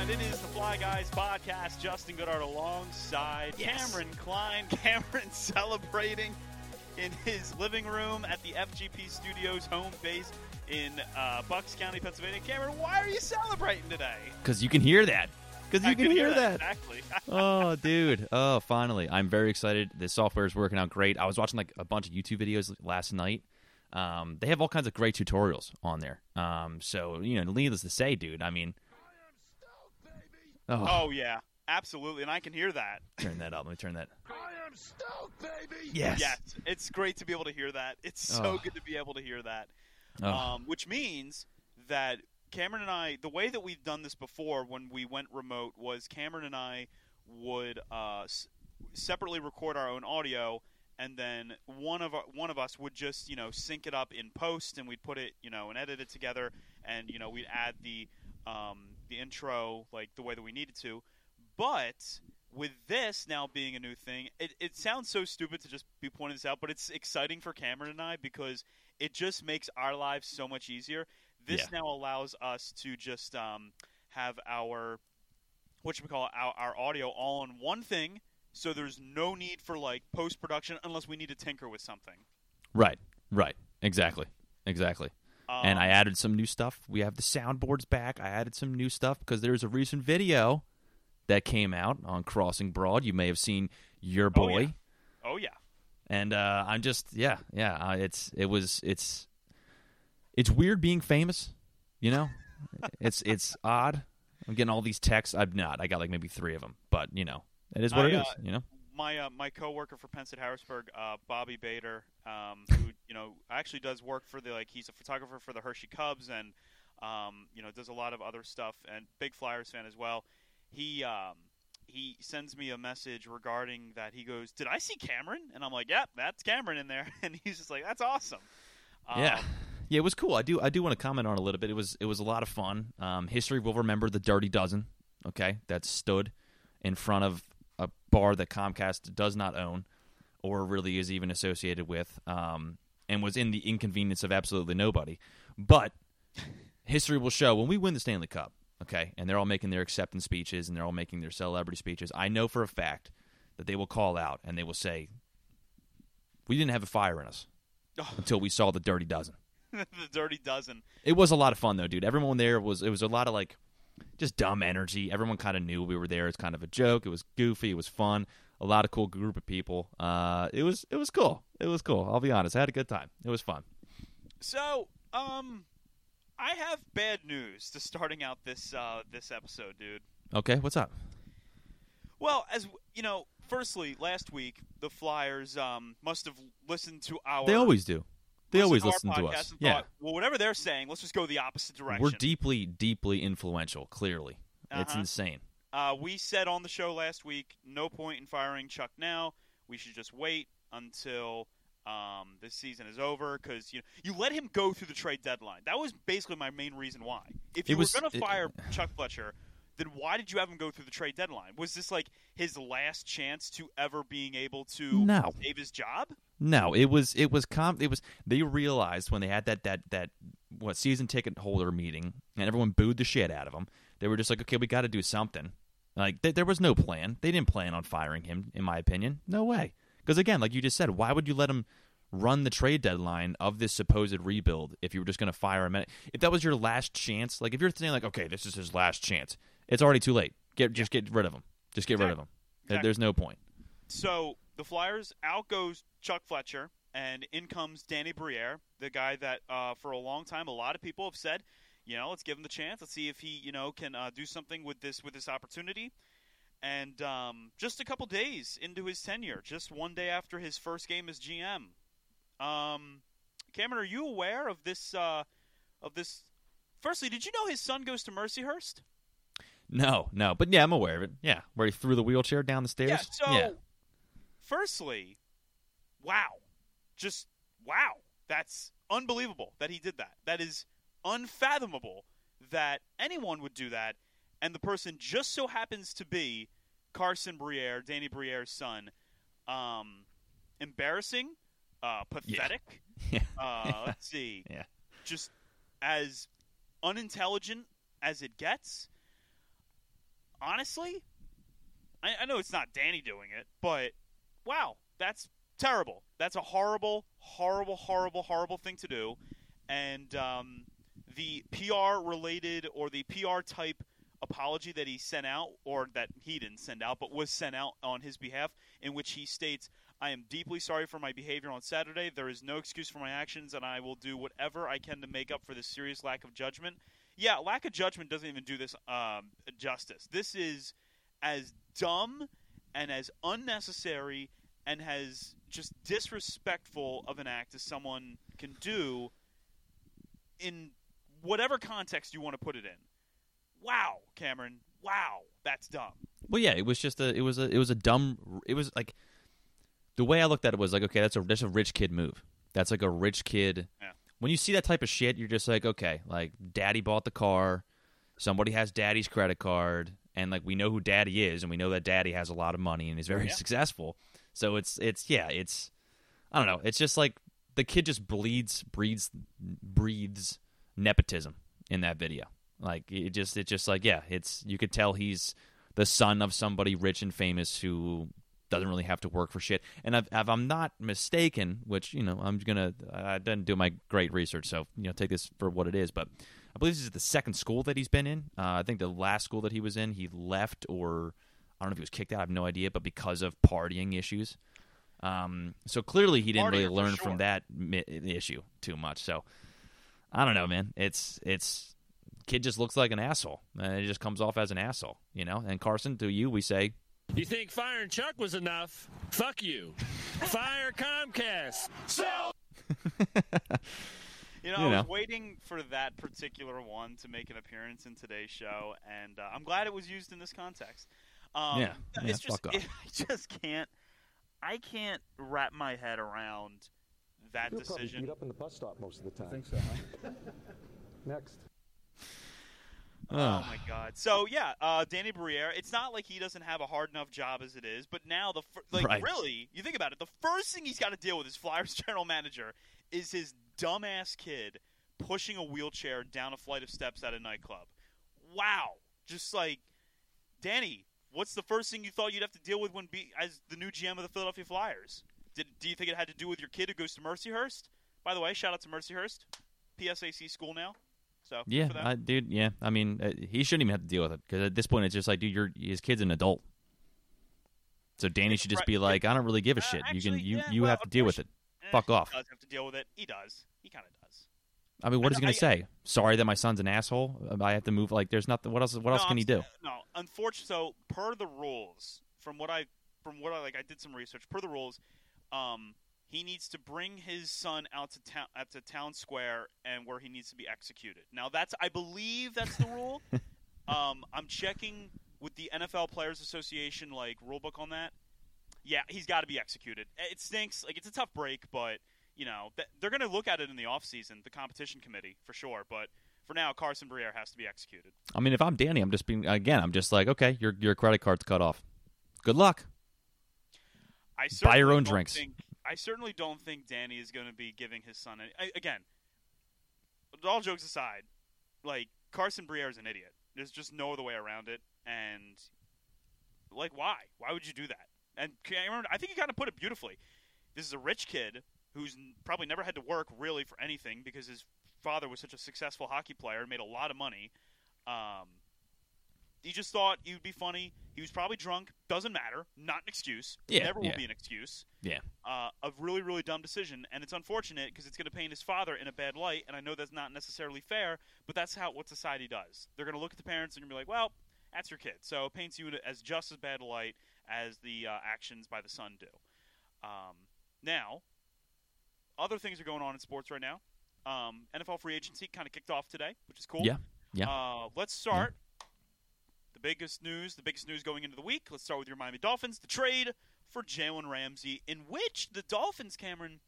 gentlemen, it is the Fly Guys podcast. Justin Goodhart alongside Yes. Cameron Kline. Cameron celebrating in his living room at the FGP Studios home base in uh, Bucks County, Pennsylvania. Cameron, why are you celebrating today? Because you can hear that. Because you I can, hear, that. Exactly. oh, dude. Oh, finally. I'm very excited. The software is working out great. I was watching like a bunch of YouTube videos last night. Um, they have all kinds of great tutorials on there. Um, so you know, needless to say, dude. I mean, oh, oh, yeah. Absolutely. And I can hear that. turn that up. Let me turn that. I am stoked, baby. Yes. Yes. It's great to be able to hear that. It's so Oh. good to be able to hear that. Oh. um, which means that Cameron and I, the way that we've done this before when we went remote was Cameron and I would uh, s- separately record our own audio, and then one of our, one of us would just you know sync it up in post, and we'd put it you know and edit it together, and you know we'd add the um, the intro like the way that we needed to, but. With this now being a new thing, it, it sounds so stupid to just be pointing this out, but it's exciting for Cameron and I because it just makes our lives so much easier. This Yeah. now allows us to just um, have our what should we call it, our, our audio all on one thing, so there's no need for like post production unless we need to tinker with something. Right. Right. Exactly. Exactly. Um, and I added some new stuff. We have the soundboards back. I added some new stuff because there's a recent video that came out on Crossing Broad. You may have seen your Oh, boy. yeah. oh yeah, and uh, I'm just yeah yeah uh, it's it was it's it's weird being famous you know it's it's odd I'm getting all these texts I'm not I got like maybe three of them but you know it is what I, it is uh, you know my uh, my coworker for Penn State Harrisburg, uh, Bobby Bader, um, who you know actually does work for the like he's a photographer for the Hershey Cubs and um, you know does a lot of other stuff and big Flyers fan as well. He um, he sends me a message regarding that. He goes, "Did I see Cameron?" And I'm like, "Yep, that's Cameron in there." And he's just like, "That's awesome." yeah Um, yeah it was cool I do I do want to comment on it a little bit it was it was a lot of fun um, history will remember the Dirty Dozen okay that stood in front of a bar that Comcast does not own or really is even associated with, um, and was in the inconvenience of absolutely nobody. But history will show when we win the Stanley Cup, okay, and they're all making their acceptance speeches and they're all making their celebrity speeches. I know for a fact that they will call out and they will say, "We didn't have a fire in us until we saw the Dirty Dozen." the Dirty Dozen. It was a lot of fun though, dude. Everyone there was it was a lot of like just dumb energy. Everyone kind of knew we were there. It's kind of a joke. It was goofy. It was fun. A lot of cool group of people. Uh, it was it was cool. It was cool. I'll be honest. I had a good time. It was fun. So, um, I have bad news to starting out this uh, this episode, dude. Okay, what's up? Well, as you know, firstly, last week the Flyers um, must have listened to our. They always do. They always listen to us. Yeah, thought, well, whatever they're saying, let's just go the opposite direction. we're deeply, deeply influential. Clearly, it's Uh-huh. insane. Uh, we said on the show last week, no point in firing Chuck now. We should just wait until um, this season is over because you know you let him go through the trade deadline. That was basically my main reason why. If It you was- were going to it- fire Chuck Fletcher, then why did you have him go through the trade deadline? Was this like his last chance to ever being able to No. save his job? No, it was it was com- it was they realized when they had that that that what season ticket holder meeting and everyone booed the shit out of them. They were just like, okay, we got to do something. Like th- there was no plan. They didn't plan on firing him, in my opinion. No way. Because again, like you just said, why would you let him run the trade deadline of this supposed rebuild if you were just going to fire him? If that was your last chance, like if you're thinking like, okay, this is his last chance, it's already too late. Get just get rid of him. Just get rid of him. Exactly. There's no point. So the Flyers out goes Chuck Fletcher, and in comes Danny Briere, the guy that uh, for a long time a lot of people have said, you know, let's give him the chance. Let's see if he, you know, can uh, do something with this with this opportunity. And um, just a couple days into his tenure, just one day after his first game as GM, um, Cameron, are you aware of this? Uh, of this? Firstly, did you know his son goes to Mercyhurst? No, no, but yeah, I'm aware of it. Yeah, where he threw the wheelchair down the stairs. Yeah. So, firstly, wow, just wow. That's unbelievable that he did that. That is unfathomable that anyone would do that, and the person just so happens to be Carson Briere, Danny Briere's son. Um, embarrassing, uh, pathetic. Yeah. Uh, let's see. Yeah. Just as unintelligent as it gets. honestly, I, I know it's not Danny doing it, but wow, that's terrible. That's a horrible, horrible, horrible, horrible thing to do. And um, the PR related or the PR type apology that he sent out, or that he didn't send out, but was sent out on his behalf, in which he states, I am deeply sorry for my behavior on Saturday. There is no excuse for my actions, and I will do whatever I can to make up for this serious lack of judgment. Yeah, lack of judgment doesn't even do this um, justice. This is as dumb and as unnecessary and as just disrespectful of an act as someone can do in whatever context you want to put it in. Wow, Cameron. Wow, that's dumb. Well, yeah, it was just a it was a it was a dumb it was like the way I looked at it was like okay, that's a that's a rich kid move. That's like a rich kid. Yeah. When you see that type of shit, you're just like okay, like daddy bought the car, somebody has daddy's credit card, and like we know who daddy is, and we know that daddy has a lot of money and is very Yeah. successful. So it's it's yeah, it's I don't know. It's just like the kid just bleeds breeds breathes nepotism in that video. Like it just it's just like yeah, it's you could tell he's the son of somebody rich and famous who doesn't really have to work for shit. And if, if I'm not mistaken, which you know I'm gonna I didn't do my great research, so you know take this for what it is, but I believe this is the second school that he's been in. Uh, I think the last school that he was in, he left or I don't know if he was kicked out. I have no idea, but because of partying issues. Um, so clearly he didn't Partier really learn sure. from that mi- issue too much. So I don't know, man. It's it's kid just looks like an asshole, and it just comes off as an asshole, you know. And Carson, to you, we say You think firing Chuck was enough? Fuck you. Fire Comcast. You know, You I know. was waiting for that particular one to make an appearance in today's show, and uh, I'm glad it was used in this context. Um, Yeah. Yeah, it's just, fuck off. I just can't. I can't wrap my head around that You're decision. beat up in the bus stop most of the time. I think so. Huh? Next. Oh my god! So yeah, uh, Danny Briere. It's not like he doesn't have a hard enough job as it is, but now the fir- like Right. really, you think about it. The first thing he's got to deal with is Flyers general manager is his dumbass kid pushing a wheelchair down a flight of steps at a nightclub. Wow! Just like Danny, what's the first thing you thought you'd have to deal with when be as the new GM of the Philadelphia Flyers? Did do you think it had to do with your kid who goes to Mercyhurst? By the way, shout out to Mercyhurst, PSAC school now. So Yeah. I, dude. Yeah, I mean, uh, he shouldn't even have to deal with it because at this point, it's just like, dude, you're his kid's an adult. So Danny should just be like, I don't really give a Uh, shit. you can, you, yeah, you well, have to deal with it. Eh, Fuck off. He does have to deal with it. He does. He kind of does. I mean, what I is he gonna say? Sorry that my son's an asshole. I have to move. Like, there's nothing. What else? What else can I'm he do? No, unfortunately, so per the rules, from what I, from what I like, I did some research. Per the rules, um, he needs to bring his son out to town, out to town square, and where he needs to be executed. Now, that's I believe that's the rule. um, I'm checking with the NFL Players Association like rule book on that. Yeah, he's got to be executed. Eh, it stinks. Like it's a tough break, but you know th- they're going to look at it in the offseason, the competition committee for sure. But for now, Carson Briere has to be executed. I mean, if I'm Danny, I'm just being again. I'm just like, okay, your your credit card's cut off. Good luck. I Buy your certainly own don't drinks. Think, I certainly don't think Danny is going to be giving his son. Any, I, again, all jokes aside, like Carson Briere is an idiot. There's just no other way around it. And like, why? Why would you do that? And Cameron, I think he kind of put it beautifully. This is a rich kid who's probably never had to work really for anything because his father was such a successful hockey player and made a lot of money. Um, he just thought he would be funny. He was probably drunk. Doesn't matter. Not an excuse. Yeah, Never will be an excuse. Yeah. Uh, a really, really dumb decision, and it's unfortunate because it's going to paint his father in a bad light. And I know that's not necessarily fair, but that's how what society does. They're going to look at the parents and be like, "Well, that's your kid," so it paints you as just as bad a light as the uh, actions by the son do. Um, now, other things are going on in sports right now. Um, NFL free agency kind of kicked off today, which is cool. Yeah, yeah. Uh, let's start. The biggest news, the biggest news going into the week. Let's start with your Miami Dolphins. The trade for Jalen Ramsey, in which the Dolphins, Cameron,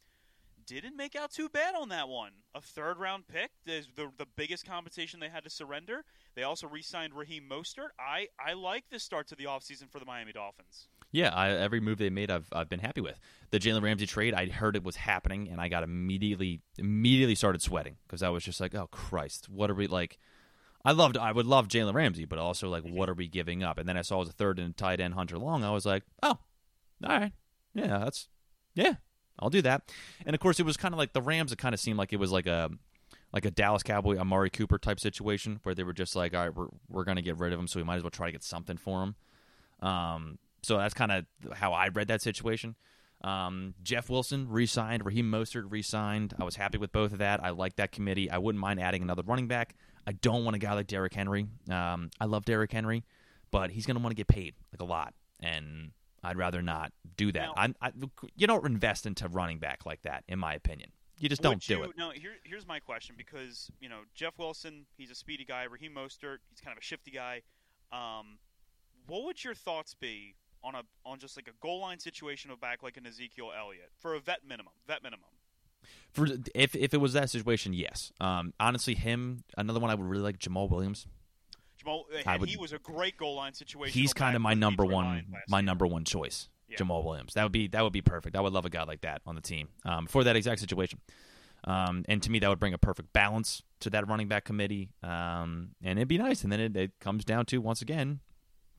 didn't make out too bad on that one. A third round pick is the the biggest compensation they had to surrender. They also re-signed Raheem Mostert. I, I like this start to the offseason for the Miami Dolphins. Yeah, I, every move they made, I've I've been happy with. The Jalen Ramsey trade, I heard it was happening, and I got immediately immediately started sweating because I was just like, oh Christ, what are we like? I loved. I would love Jalen Ramsey, but also like, mm-hmm. what are we giving up? And then I saw as a third and tight end Hunter Long. I was like, oh, all right, yeah, that's yeah, I'll do that. And of course, it was kind of like the Rams. It kind of seemed like it was like a like a Dallas Cowboy Amari Cooper type situation where they were just like, all right, we're we're gonna get rid of him, so we might as well try to get something for him. Um, so that's kind of how I read that situation. Um, Jeff Wilson re-signed. Raheem Mostert re-signed. I was happy with both of that. I like that committee. I wouldn't mind adding another running back. I don't want a guy like Derrick Henry. Um, I love Derrick Henry, but he's going to want to get paid like a lot, and I'd rather not do that. Now- I, I, you don't invest into running back like that, in my opinion. You just don't Would do it. No, here, here's my question because you know Jeff Wilson, he's a speedy guy. Raheem Mostert, he's kind of a shifty guy. Um, what would your thoughts be on a on just like a goal line situation of back like an Ezekiel Elliott for a vet minimum? Vet minimum. For if if it was that situation, yes. Um, honestly, him another one I would really like Jamaal Williams. Jamaal, and would- he was a great goal line situation. He's kind of my number one my year. number one choice. Yeah. Jamaal Williams. That would be that would be perfect. I would love a guy like that on the team um, for that exact situation. Um, and to me, that would bring a perfect balance to that running back committee. Um, and it'd be nice. And then it, it comes down to once again,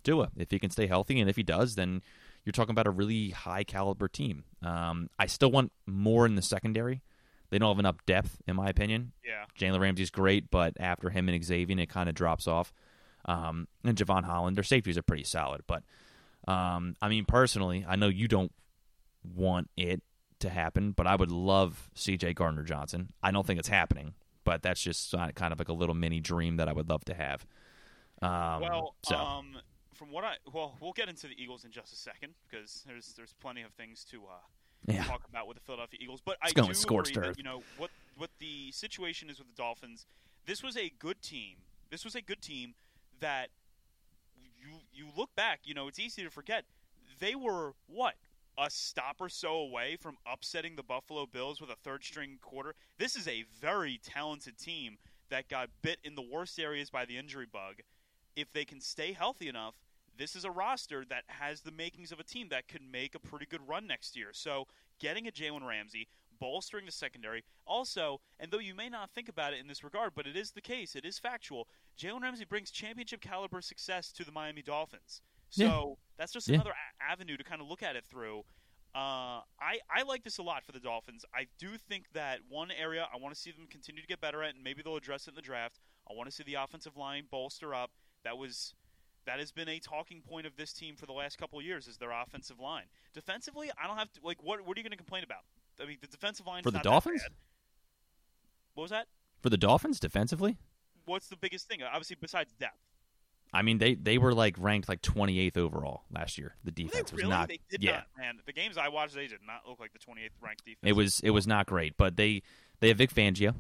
Tua. If he can stay healthy, and if he does, then you're talking about a really high caliber team. Um, I still want more in the secondary. They don't have enough depth, in my opinion. Yeah. Jalen Ramsey's great, but after him and Xavien, it kind of drops off. Um, and Jevon Holland, their safeties are pretty solid. But um, I mean, personally, I know you don't want it to happen, but I would love C.J. Gardner Johnson. I don't think it's happening, but that's just kind of like a little mini dream that I would love to have. Um, Well, so um, from what I well, we'll get into the Eagles in just a second because there's there's plenty of things to uh, yeah, talk about with the Philadelphia Eagles. But Let's I do scorched agree that you know what what the situation is with the Dolphins. This was a good team. This was a good team that you you look back. You know, it's easy to forget they were what a stop or so away from upsetting the Buffalo Bills with a third string quarter. This is a very talented team that got bit in the worst areas by the injury bug. If they can stay healthy enough, this is a roster that has the makings of a team that could make a pretty good run next year. So, getting a Jalen Ramsey, bolstering the secondary, also, and though you may not think about it in this regard, but it is the case, it is factual. Jalen Ramsey brings championship caliber success to the Miami Dolphins. So Yeah. that's just Yeah. another a- avenue to kind of look at it through. Uh, I I like this a lot for the Dolphins. I do think that one area I want to see them continue to get better at, and maybe they'll address it in the draft. I want to see the offensive line bolster up. That was that has been a talking point of this team for the last couple of years is their offensive line. Defensively, I don't have to like what what are you going to complain about? I mean, the defensive line For the Dolphins? What was that? for the Dolphins defensively, What's the biggest thing? Obviously, besides depth. I mean they they were like ranked like 28th overall last year. The defense was not. They did yeah, not, man. The games I watched, they did not look like the 28th ranked defense. It was it was not great, but they they have Vic Fangio.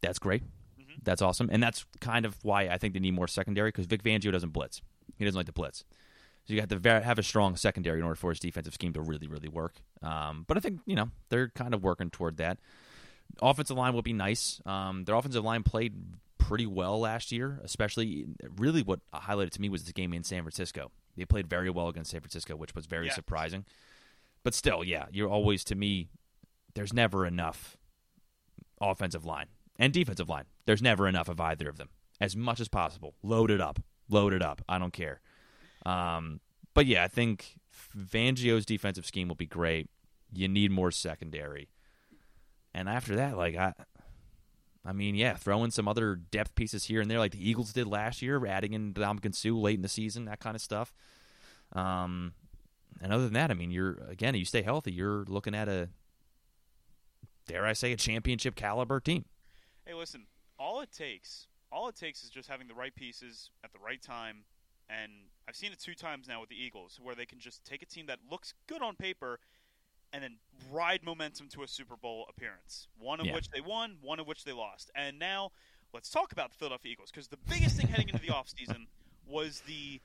That's great. Mhm. That's awesome, and that's kind of why I think they need more secondary because Vic Fangio doesn't blitz. He doesn't like to blitz, so you have to have a strong secondary in order for his defensive scheme to really really work. Um, but I think you know they're kind of working toward that. Offensive line will be nice. Um, their offensive line played pretty well last year, especially really what highlighted to me was the game in San Francisco. They played very well against San Francisco, which was very Yes. surprising. But still, yeah, you're always to me. There's never enough offensive line and defensive line. There's never enough of either of them. As much as possible, load it up, load it up. I don't care. Um, but yeah, I think Fangio's defensive scheme will be great. You need more secondary, and after that, like I, I mean, yeah, throw in some other depth pieces here and there, like the Eagles did last year, adding in Ndamukong Suh late in the season, that kind of stuff. Um, and other than that, I mean, you're again, you stay healthy, you're looking at a, dare I say, a championship caliber team. Hey, listen. All it takes, all it takes, is just having the right pieces at the right time. And I've seen it two times now with the Eagles, where they can just take a team that looks good on paper, and then ride momentum to a Super Bowl appearance. One of Yeah. which they won, one of which they lost. And now, let's talk about the Philadelphia Eagles, because the biggest thing heading into the offseason was the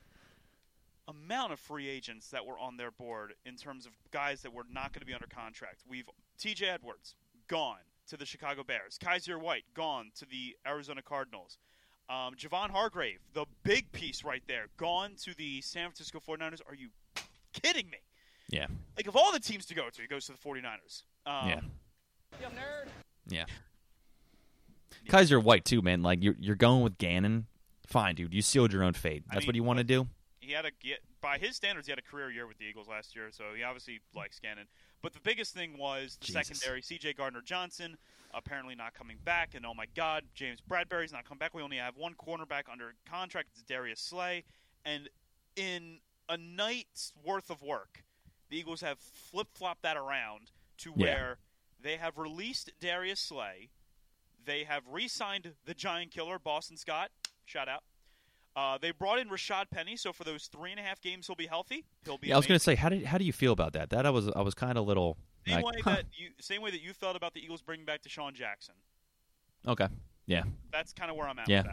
amount of free agents that were on their board in terms of guys that were not going to be under contract. We've T.J. Edwards gone to the Chicago Bears. Kyzir White gone to the Arizona Cardinals. Um, Javon Hargrave, the big piece right there, gone to the San Francisco 49ers. Are you kidding me? Yeah, Like, of all the teams to go to, he goes to the 49ers. Um, yeah, yeah. Kyzir White too, man. Like you're you're going with Gannon fine, dude. You sealed your own fate. I That's mean, what you want to do. He had a get by his standards he had a career year with the Eagles last year, so he obviously likes Gannon. But the biggest thing was the Jesus. secondary. C.J. Gardner Johnson apparently not coming back, and oh my God, James Bradberry's not coming back. We only have one cornerback under contract. It's Darius Slay, and in a night's worth of work, the Eagles have flip flopped that around to Yeah. where they have released Darius Slay. They have re-signed the Giant Killer, Boston Scott. Shout out. Uh, they brought in Rashad Penny, so for those three and a half games, he'll be healthy. He'll be. Yeah, I was going to say, how did how do you feel about that? That I was I was kind of little. same like, way huh. that you same way that you felt about the Eagles bringing back DeSean Jackson. Okay. Yeah. That's kind of where I'm at Yeah. with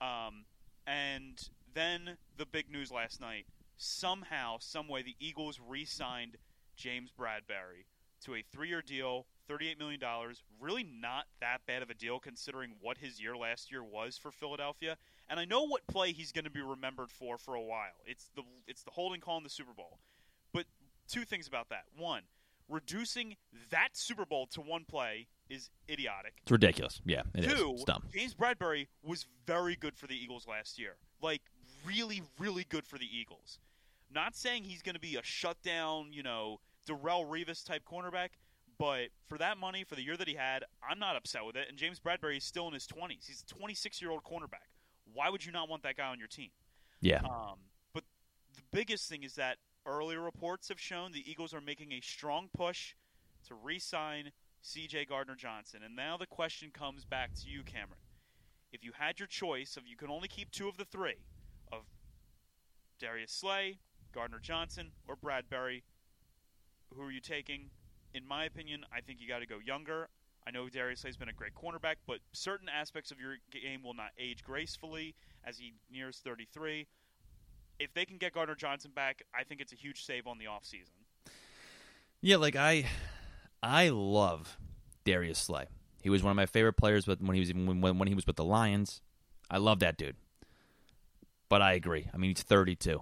that. Um, and then the big news last night: somehow, some way, the Eagles re-signed James Bradberry to a three-year deal, thirty-eight million dollars. Really, not that bad of a deal considering what his year last year was for Philadelphia. And I know what play he's going to be remembered for for a while. It's the it's the holding call in the Super Bowl. But two things about that: one, reducing that Super Bowl to one play is idiotic. It's ridiculous. Yeah, it is. Two, dumb. James Bradberry was very good for the Eagles last year. Like really, really good for the Eagles. Not saying he's going to be a shutdown, you know, Darrelle Revis type cornerback, but for that money, for the year that he had, I'm not upset with it. And James Bradberry is still in his 20s. He's a 26 year old cornerback. Why would you not want that guy on your team? Yeah. Um, but the biggest thing is that earlier reports have shown the Eagles are making a strong push to re-sign C.J. Gardner Johnson, and now the question comes back to you, Cameron. If you had your choice of you can only keep two of the three, of Darius Slay, Gardner Johnson, or Bradberry, who are you taking? In my opinion, I think you got to go younger. I know Darius Slay's been a great cornerback, but certain aspects of your game will not age gracefully as he nears 33. If they can get Gardner Johnson back, I think it's a huge save on the offseason. Yeah, like I, I love Darius Slay. He was one of my favorite players, but when he was even when when he was with the Lions, I love that dude. But I agree. I mean, he's 32,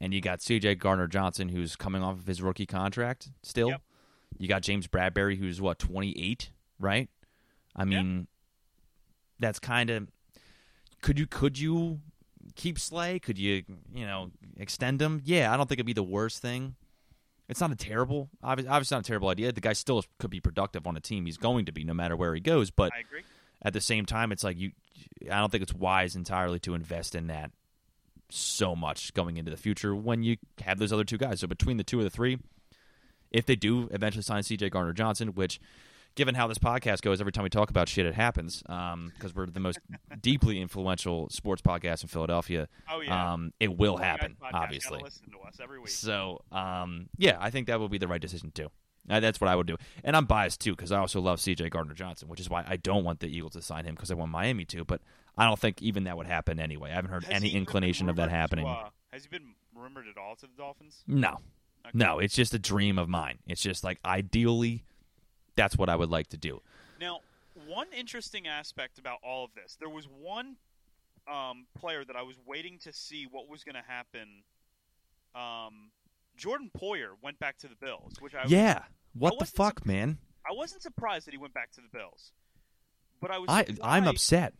and you got C.J. Gardner Johnson, who's coming off of his rookie contract still. Yep. You got James Bradberry, who's what 28, right? I mean, that's kind of. Could you could you keep Slay? Could you you know extend him? Yeah, I don't think it'd be the worst thing. It's not a terrible, obviously not a terrible idea. The guy still could be productive on a team. He's going to be no matter where he goes. But I agree. at the same time, it's like you. I don't think it's wise entirely to invest in that so much going into the future when you have those other two guys. So between the two of the three, if they do eventually sign C.J. Gardner Johnson, which, given how this podcast goes, every time we talk about shit, it happens because we're the most deeply influential sports podcast in Philadelphia. Oh, yeah. um, it will happen. podcast Obviously, listen to us every week. so, um, yeah, I think that would be the right decision too. Uh, that's what I would do, and I'm biased too because I also love C.J. Gardner Johnson, which is why I don't want the Eagles to sign him because I want Miami to. But I don't think even that would happen anyway. I haven't heard Has any he inclination of that rumored to, happening. uh, has he been rumored at all to the Dolphins? no, Okay. no, it's just a dream of mine. It's just like ideally, that's what I would like to do. Now, one interesting aspect about all of this, there was one um, player that I was waiting to see what was going to happen. Um, Jordan Poyer went back to the Bills, which I yeah, what the wasn't fuck, man? I wasn't surprised that he went back to the Bills, but I was. I I'm upset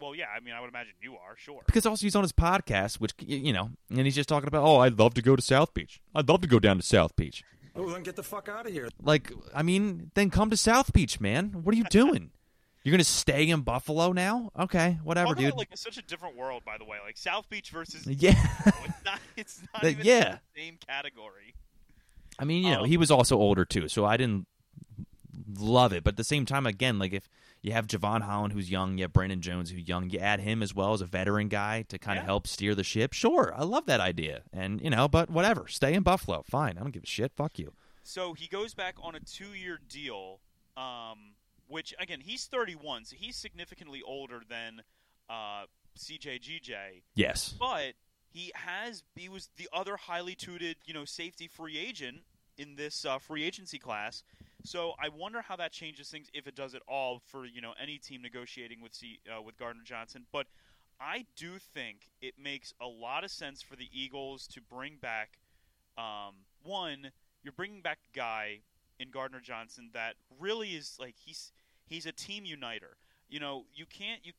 Well, yeah, I mean, I would imagine you are sure. because also he's on his podcast, which you know, and he's just talking about, oh, I'd love to go to South Beach. I'd love to go down to South Beach. Oh, then get the fuck out of here. Like, I mean, then come to South Beach, man. What are you doing? You're gonna stay in Buffalo now? Okay, whatever, Talk about, dude. like it's such a different world, by the way. Like South Beach versus yeah, it's not. It's not That- even yeah. the same category. I mean, you know, Um, he was also older too, so I didn't love it. But at the same time, again, like if you have Jevon Holland, who's young, you have Brandon Jones, who's young, you add him as well as a veteran guy to kind of Yeah. help steer the ship. Sure, I love that idea, and you know, but whatever, stay in Buffalo, fine. I don't give a shit. Fuck you. So he goes back on a two-year deal, um, which again he's 31, so he's significantly older than uh, CJGJ. Yes. But he has he was the other highly touted you know safety free agent in this uh, free agency class. So I wonder how that changes things if it does at all for you know any team negotiating with C, uh, with Gardner Johnson. But I do think it makes a lot of sense for the Eagles to bring back um, one. You're bringing back a guy in Gardner Johnson that really is like he's he's a team uniter. You know, you can't you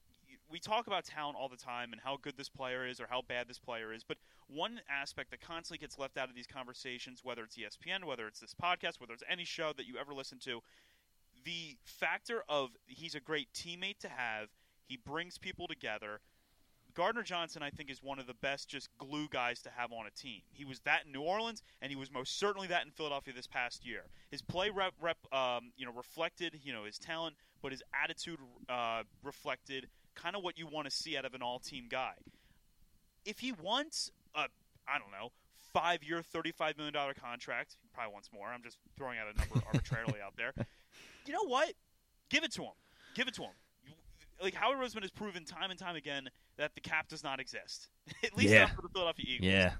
we talk about talent all the time and how good this player is or how bad this player is, but one aspect that constantly gets left out of these conversations, whether it's ESPN, whether it's this podcast, whether it's any show that you ever listen to, the factor of he's a great teammate to have. He brings people together. Gardner Johnson, I think, is one of the best just glue guys to have on a team. He was that in New Orleans, and he was most certainly that in Philadelphia this past year. His play rep, rep um, you know, reflected, you know, his talent, but his attitude uh, reflected kind of what you want to see out of an all-team guy. If he wants a, I don't know, five-year, thirty-five million dollar contract, he probably wants more. I'm just throwing out a number arbitrarily out there. You know what? Give it to him. Give it to him. You- Like Howard Roseman has proven time and time again that the cap does not exist. At least Yeah. not for the Philadelphia Eagles. Yeah.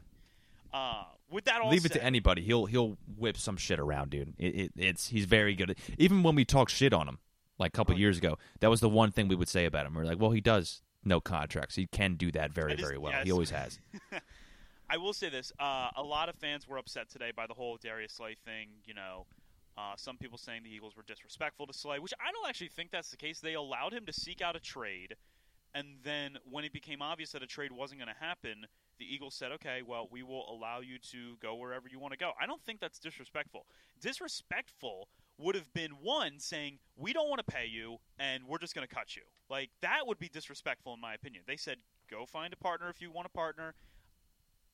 Uh, with that all Leave it to anybody. He'll he'll whip some shit around, dude. It, it, it's he's very good. Even when we talk shit on him, like a couple Oh, years ago, that was the one thing we would say about him. We're like, well, he does no contracts. He can do that very is- very well. yes. He always has. I will say this: uh, a lot of fans were upset today by the whole Darius Slay thing. You know, uh, some people saying the Eagles were disrespectful to Slay, which I don't actually think that's the case. They allowed him to seek out a trade, and then when it became obvious that a trade wasn't going to happen, the Eagles said, "Okay, well, we will allow you to go wherever you want to go." I don't think that's disrespectful. Disrespectful would have been one saying, "We don't want to pay you, and we're just going to cut you." Like that would be disrespectful in my opinion. They said, "Go find a partner if you want a partner."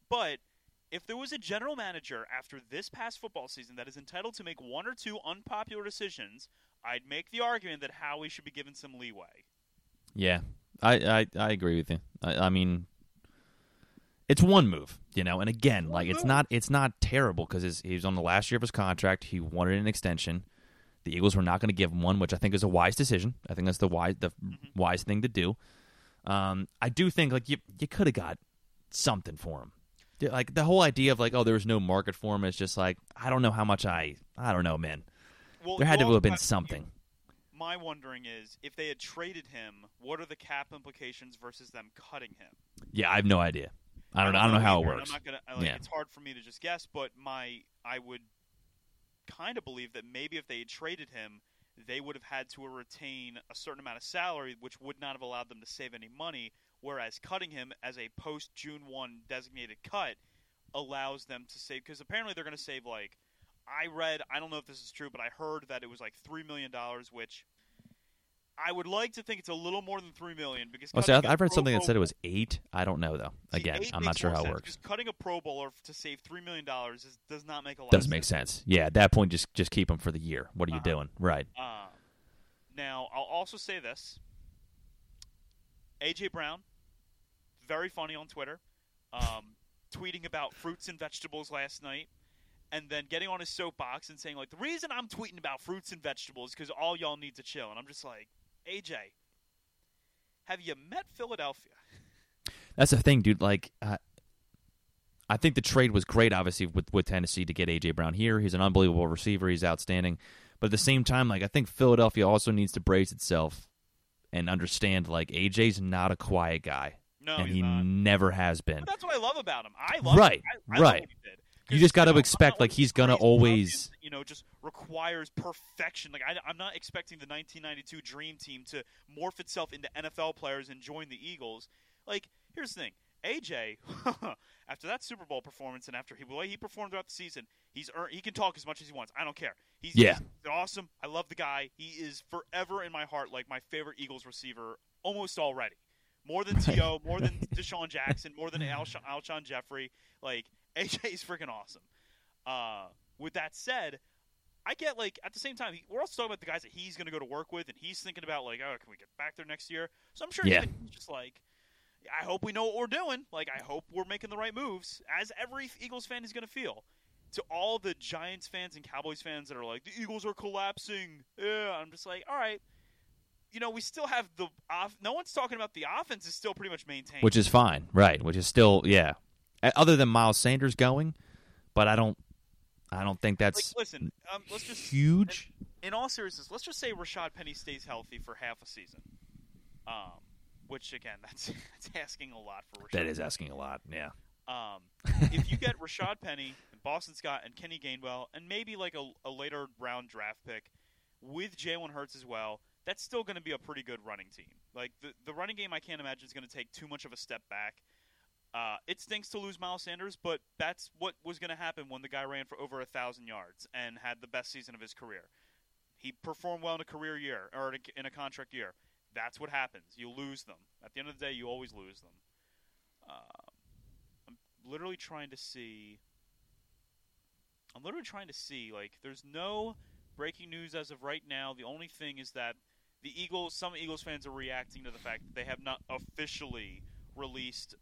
But if there was a general manager after this past football season that is entitled to make one or two unpopular decisions, I'd make the argument that Howie should be given some leeway. Yeah, I I, I agree with you. I, I mean, it's one move, you know. And again, like it's not it's not terrible because he was on the last year of his contract. He wanted an extension. The Eagles were not going to give him one, which I think is a wise decision. I think that's the wise the wise thing to do. Um, I do think like you you could have got something for him. Like the whole idea of like oh there was no market for him is just like I don't know how much I I don't know man. Well, There had to have been something. My wondering is if they had traded him, what are the cap implications versus them cutting him? Yeah, I have no idea. I don't know. I don't know how it works. I'm not gonna. Like, Yeah. It's hard for me to just guess, but my I would kind of believe that maybe if they had traded him, they would have had to retain a certain amount of salary, which would not have allowed them to save any money. Whereas cutting him as a post June one designated cut allows them to save because apparently they're going to save like I read. I don't know if this is true, but I heard that it was like three million dollars, which. I would like to think it's a little more than three million because Oh, see, I- cutting a I've read something that said it was eight. I don't know though. See, Again, I'm not sure how it works. Just cutting a Pro Bowler to save three million dollars does not make a lot. Doesn't make sense. sense. Yeah, at that point, just just keep him for the year. What are you Uh-huh. doing? Right. Um, now, I'll also say this: AJ Brown, very funny on Twitter, um, tweeting about fruits and vegetables last night, and then getting on his soapbox and saying like, "The reason I'm tweeting about fruits and vegetables is because all y'all need to chill." And I'm just like, AJ, have you met Philadelphia? That's the thing, dude. Like, uh, I think the trade was great, obviously, with with Tennessee to get AJ Brown here. He's an unbelievable receiver. He's outstanding. But at the same time, like, I think Philadelphia also needs to brace itself and understand, like, AJ's not a quiet guy, No, and he not. never has been. That's what I love about him. I love Right, him. I, I love right. what he did. You just know, expect, like, he's gonna always- you know, just requires perfection. Like I, I'm not expecting the 1992 Dream Team to morph itself into NFL players and join the Eagles. Like, here's the thing. AJ, after that Super Bowl performance and after he, the way he performed throughout the season, he's earned, he can talk as much as he wants. I don't care. He's, Yeah. he's awesome. I love the guy. He is forever in my heart like my favorite Eagles receiver almost already. More than T.O., more than DeSean Jackson, more than Alshon, Alshon Jeffery. Like, AJ is freaking awesome. Uh, with that said, I get like at the same time we're also talking about the guys that he's going to go to work with, and he's thinking about like, oh, can we get back there next year? So I'm sure Yeah. he's just like, I hope we know what we're doing. Like, I hope we're making the right moves, as every Eagles fan is going to feel. To all the Giants fans and Cowboys fans that are like, the Eagles are collapsing. Yeah, I'm just like, all right. You know, we still have the off. No one's talking about the offense is still pretty much maintained. which is fine, right? Which is still, yeah. Uh, Other than Miles Sanders going, but I don't, I don't think like, that's listen, um, let's just huge. in all seriousness, let's just say Rashad Penny stays healthy for half a season. Um, which again, that's that's asking a lot for Rashad. That is asking a lot. Yeah. Um, if you get Rashad Penny, and Boston Scott, and Kenny Gainwell, and maybe like a, a later round draft pick with Jalen Hurts as well, that's still going to be a pretty good running team. Like the the running game, I can't imagine is going to take too much of a step back. Uh, it stinks to lose Miles Sanders, but that's what was going to happen when the guy ran for over a thousand yards and had the best season of his career. He performed well in a career year or in a, contract year. That's what happens. You lose them. At the end of the day, you always lose them. Uh, I'm literally trying to see. I'm literally trying to see. Like, there's no breaking news as of right now. The only thing is that the Eagles, some Eagles fans are reacting to the fact that they have not officially released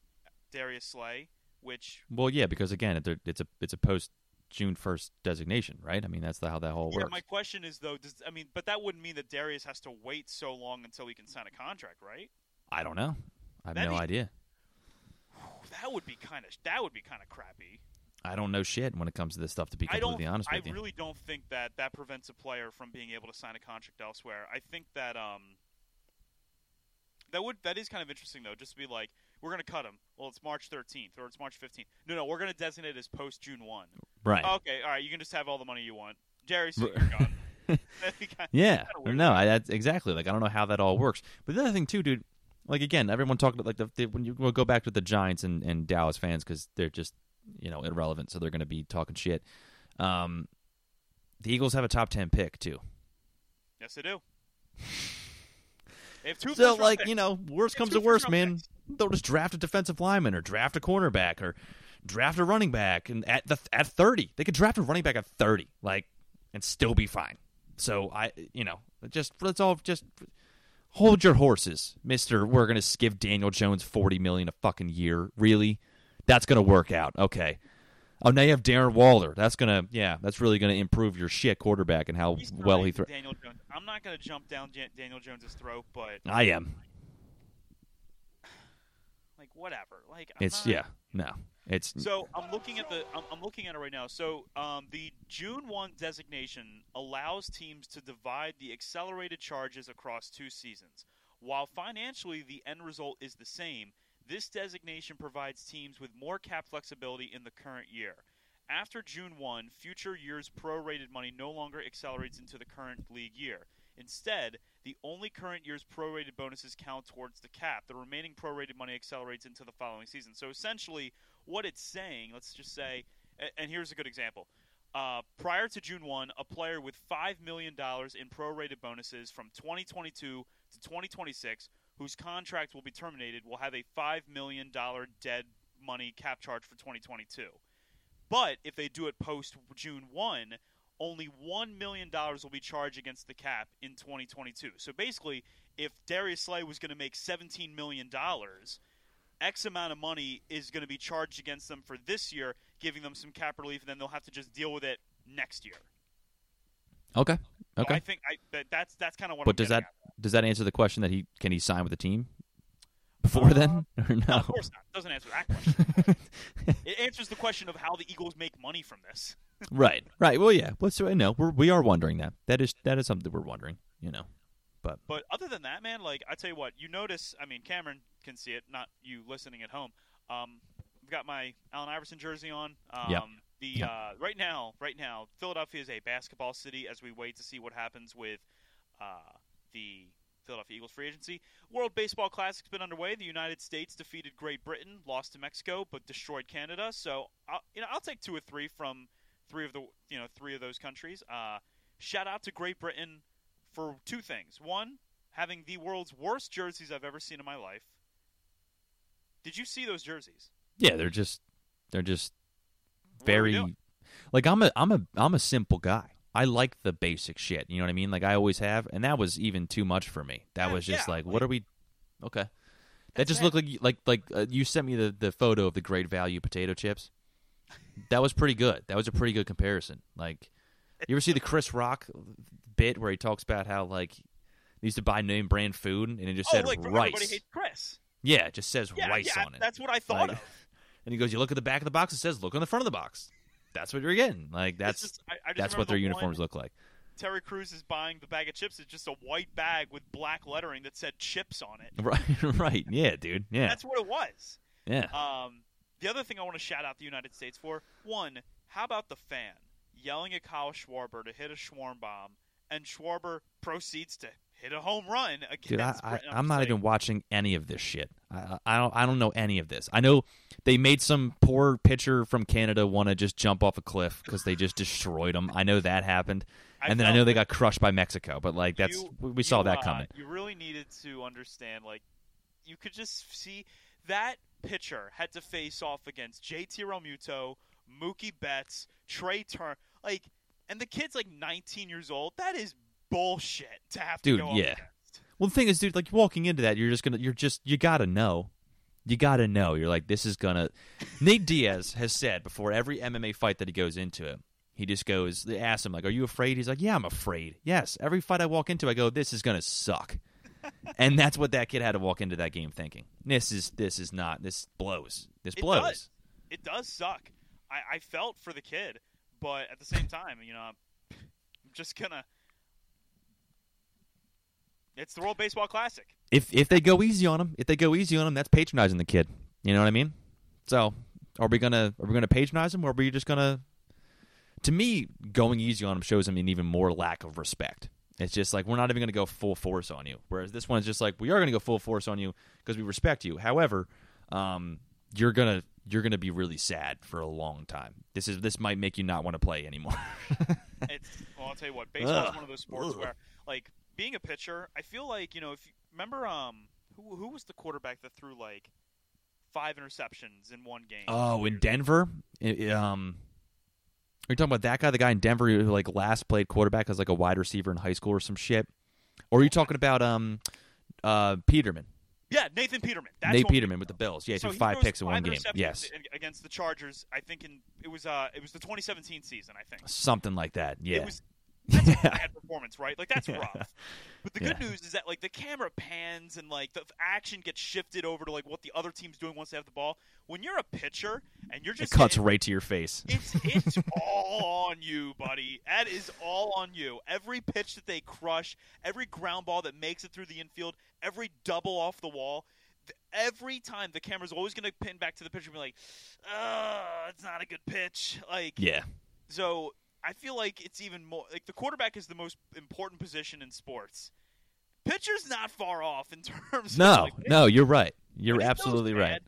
Darius Slay, which Well, yeah, because again, it's a it's a post June first designation, right? I mean, that's the, how that whole yeah, works. my question is though, does I mean, but that wouldn't mean that Darius has to wait so long until he can sign a contract, right? I don't know. I have That'd no be- idea. That would be kind of that would be kind of crappy. I don't know shit when it comes to this stuff. To be I completely honest I with you, really don't think that that prevents a player from being able to sign a contract elsewhere. I think that um that would that is kind of interesting though, just to be like, we're going to cut him. Well, it's March 13th or it's March 15th. No, no, we're going to designate as post June 1. right? Okay, all right, you can just have all the money you want. Jerry, so you're gone. That'd be kinda- Yeah, no, I, that's exactly. Like I don't know how that all works. But the other thing too, dude. Like again, everyone talked about like the, the when you we'll go back to the Giants and, and Dallas fans because they're just you know irrelevant, so they're going to be talking shit. Um, the Eagles have a top ten pick too. Yes, they do. Have two So like picks. you know, worst comes to worst, man. picks. They'll just draft a defensive lineman or draft a cornerback or draft a running back, and at the at thirty, they could draft a running back at thirty, like, and still be fine. So I, you know, just let's all just hold your horses, Mister. We're gonna give Daniel Jones forty million a fucking year. Really, that's gonna work out. Okay. Oh, now you have Darren Waller. That's gonna, yeah, that's really gonna improve your shit quarterback and how He's well he throws. Daniel Jones. I'm not going to jump down Jan- Daniel Jones's throat, but I am. like whatever. Like I'm It's not- yeah, no, it's So I'm looking at the I'm, I'm looking at it right now. So um, the June one designation allows teams to divide the accelerated charges across two seasons. While financially the end result is the same, this designation provides teams with more cap flexibility in the current year. After June 1, future years prorated money no longer accelerates into the current league year. Instead, the only current year's prorated bonuses count towards the cap. The remaining prorated money accelerates into the following season. So essentially, what it's saying, let's just say, and here's a good example. Uh, prior to June 1, a player with $5 million in prorated bonuses from 2022 to 2026, whose contract will be terminated, will have a $5 million dead money cap charge for 2022. But if they do it post June 1, only $1 million will be charged against the cap in 2022. So basically, if Darius Slay was going to make $17 million, X amount of money is going to be charged against them for this year, giving them some cap relief, and then they'll have to just deal with it next year. okay. So Okay. I think I, that, that's that's kind of what. But I'm does that does that answer the question that he can he sign with the team before uh, then or no? No, of course not. Doesn't answer that question. Answers the question of how the Eagles make money from this. right, right. Well, yeah. What's I know we're we are wondering that. That is that is something we're wondering. You know, but But other than that, man, like I tell you what, you notice. I mean, Cameron can see it, not you listening at home. Um, I've got my Allen Iverson jersey on. Um, Yep. The Yep. uh, right now, right now, Philadelphia is a basketball city. As we wait to see what happens with uh, the Philadelphia Eagles free agency, World Baseball Classic's been underway. The United States defeated Great Britain, lost to Mexico, but destroyed Canada. So, I'll, you know, I'll take two or three from three of the you know three of those countries. Uh, shout out to Great Britain for two things. One, having the world's worst jerseys I've ever seen in my life. Did you see those jerseys? yeah, they're just they're just What are we very like I'm a I'm a I'm a simple guy. I like the basic shit. You know what I mean? Like I always have, and that was even too much for me. That Yeah, was just yeah, like, like- what are we? Okay, that just looked like like like uh, you sent me the the photo of the great value potato chips. That was pretty good. That was a pretty good comparison. Like, you ever see the Chris Rock bit where he talks about how like he used to buy name brand food and it just Oh, said like rice. Chris. yeah, it just says Yeah, rice on it. that's what I thought Like- of. And he goes, "You look at the back of the box. It says, look on the front of the box. That's what you're getting. Like that's just, I, I that's what their the uniforms one look like. Terry Crews is buying the bag of chips. It's just a white bag with black lettering that said chips on it. Right, right. Yeah, dude. Yeah, That's what it was. yeah. Um, the other thing I want to shout out the United States for one, how about the fan yelling at Kyle Schwarber to hit a Schwarm bomb, and Schwarber proceeds to hit a home run against. Dude, I, I, I'm not even watching any of this shit. I, I don't. I don't know any of this. I know they made some poor pitcher from Canada want to just jump off a cliff because they just destroyed him. I know that happened, I and then I know they got crushed by Mexico. But like that's you- we saw you, that uh, coming. You really needed to understand, like, you could just see that pitcher had to face off against JT Realmuto, Mookie Betts, Trea Turner, like, and the kid's like 19 years old. That is bullshit to have Dude, to go yeah. against. Well, the thing is, dude, like walking into that, you're just gonna, you're just, you gotta know, you gotta know. You're like, this is gonna. Nate Diaz has said before every MMA fight that he goes into it, he just goes. They ask him like, "Are you afraid?" He's like, "Yeah, I'm afraid." Yes, every fight I walk into, I go, "This is gonna suck," and that's what that kid had to walk into that game thinking. This is, this is not. This blows. This It blows. does. It does suck. I, I felt for the kid, but at the same time, you know, I'm just gonna. It's the World Baseball Classic. If if they go easy on him, if they go easy on him, that's patronizing the kid. You know what I mean? So, are we gonna are we gonna patronize him, or are we just gonna? To me, going easy on him shows him an even more lack of respect. It's just like we're not even gonna go full force on you. Whereas this one's just like we are gonna go full force on you because we respect you. However, um, you're gonna you're gonna be really sad for a long time. This is this might make you not want to play anymore. It's well, I'll tell you what. Baseball is one of those sports where, like, being a pitcher, I feel like you know if you remember, um, who who was the quarterback that threw like five interceptions in one game? Oh, in Denver, um, are you talking about that guy, the guy in Denver who like last played quarterback as like a wide receiver in high school or some shit? Or are you talking about um, uh, Peterman, yeah, Nathan Peterman. That's Nate Peterman with the. Bills? Yeah, so threw he five picks in one game. Yes, against the Chargers. I think in it was uh it was the 2017 season. I think something like that. Yeah, it was. That's a bad performance, right? Like that's Yeah. rough. But the good Yeah. news is that like the camera pans and like the action gets shifted over to like what the other team's doing once they have the ball. When you're a pitcher and you're just it cuts hitting- right to your face. It's it's all on you, buddy. That is all on you. Every pitch that they crush, every ground ball that makes it through the infield, every double off the wall, every time the camera's always going to pin back to the pitcher and be like, "Oh, it's not a good pitch." Like, Yeah, so I feel like it's even more like the quarterback is the most important position in sports. Pitcher's not far off in terms. of, no, like, no, you're right. You're absolutely right.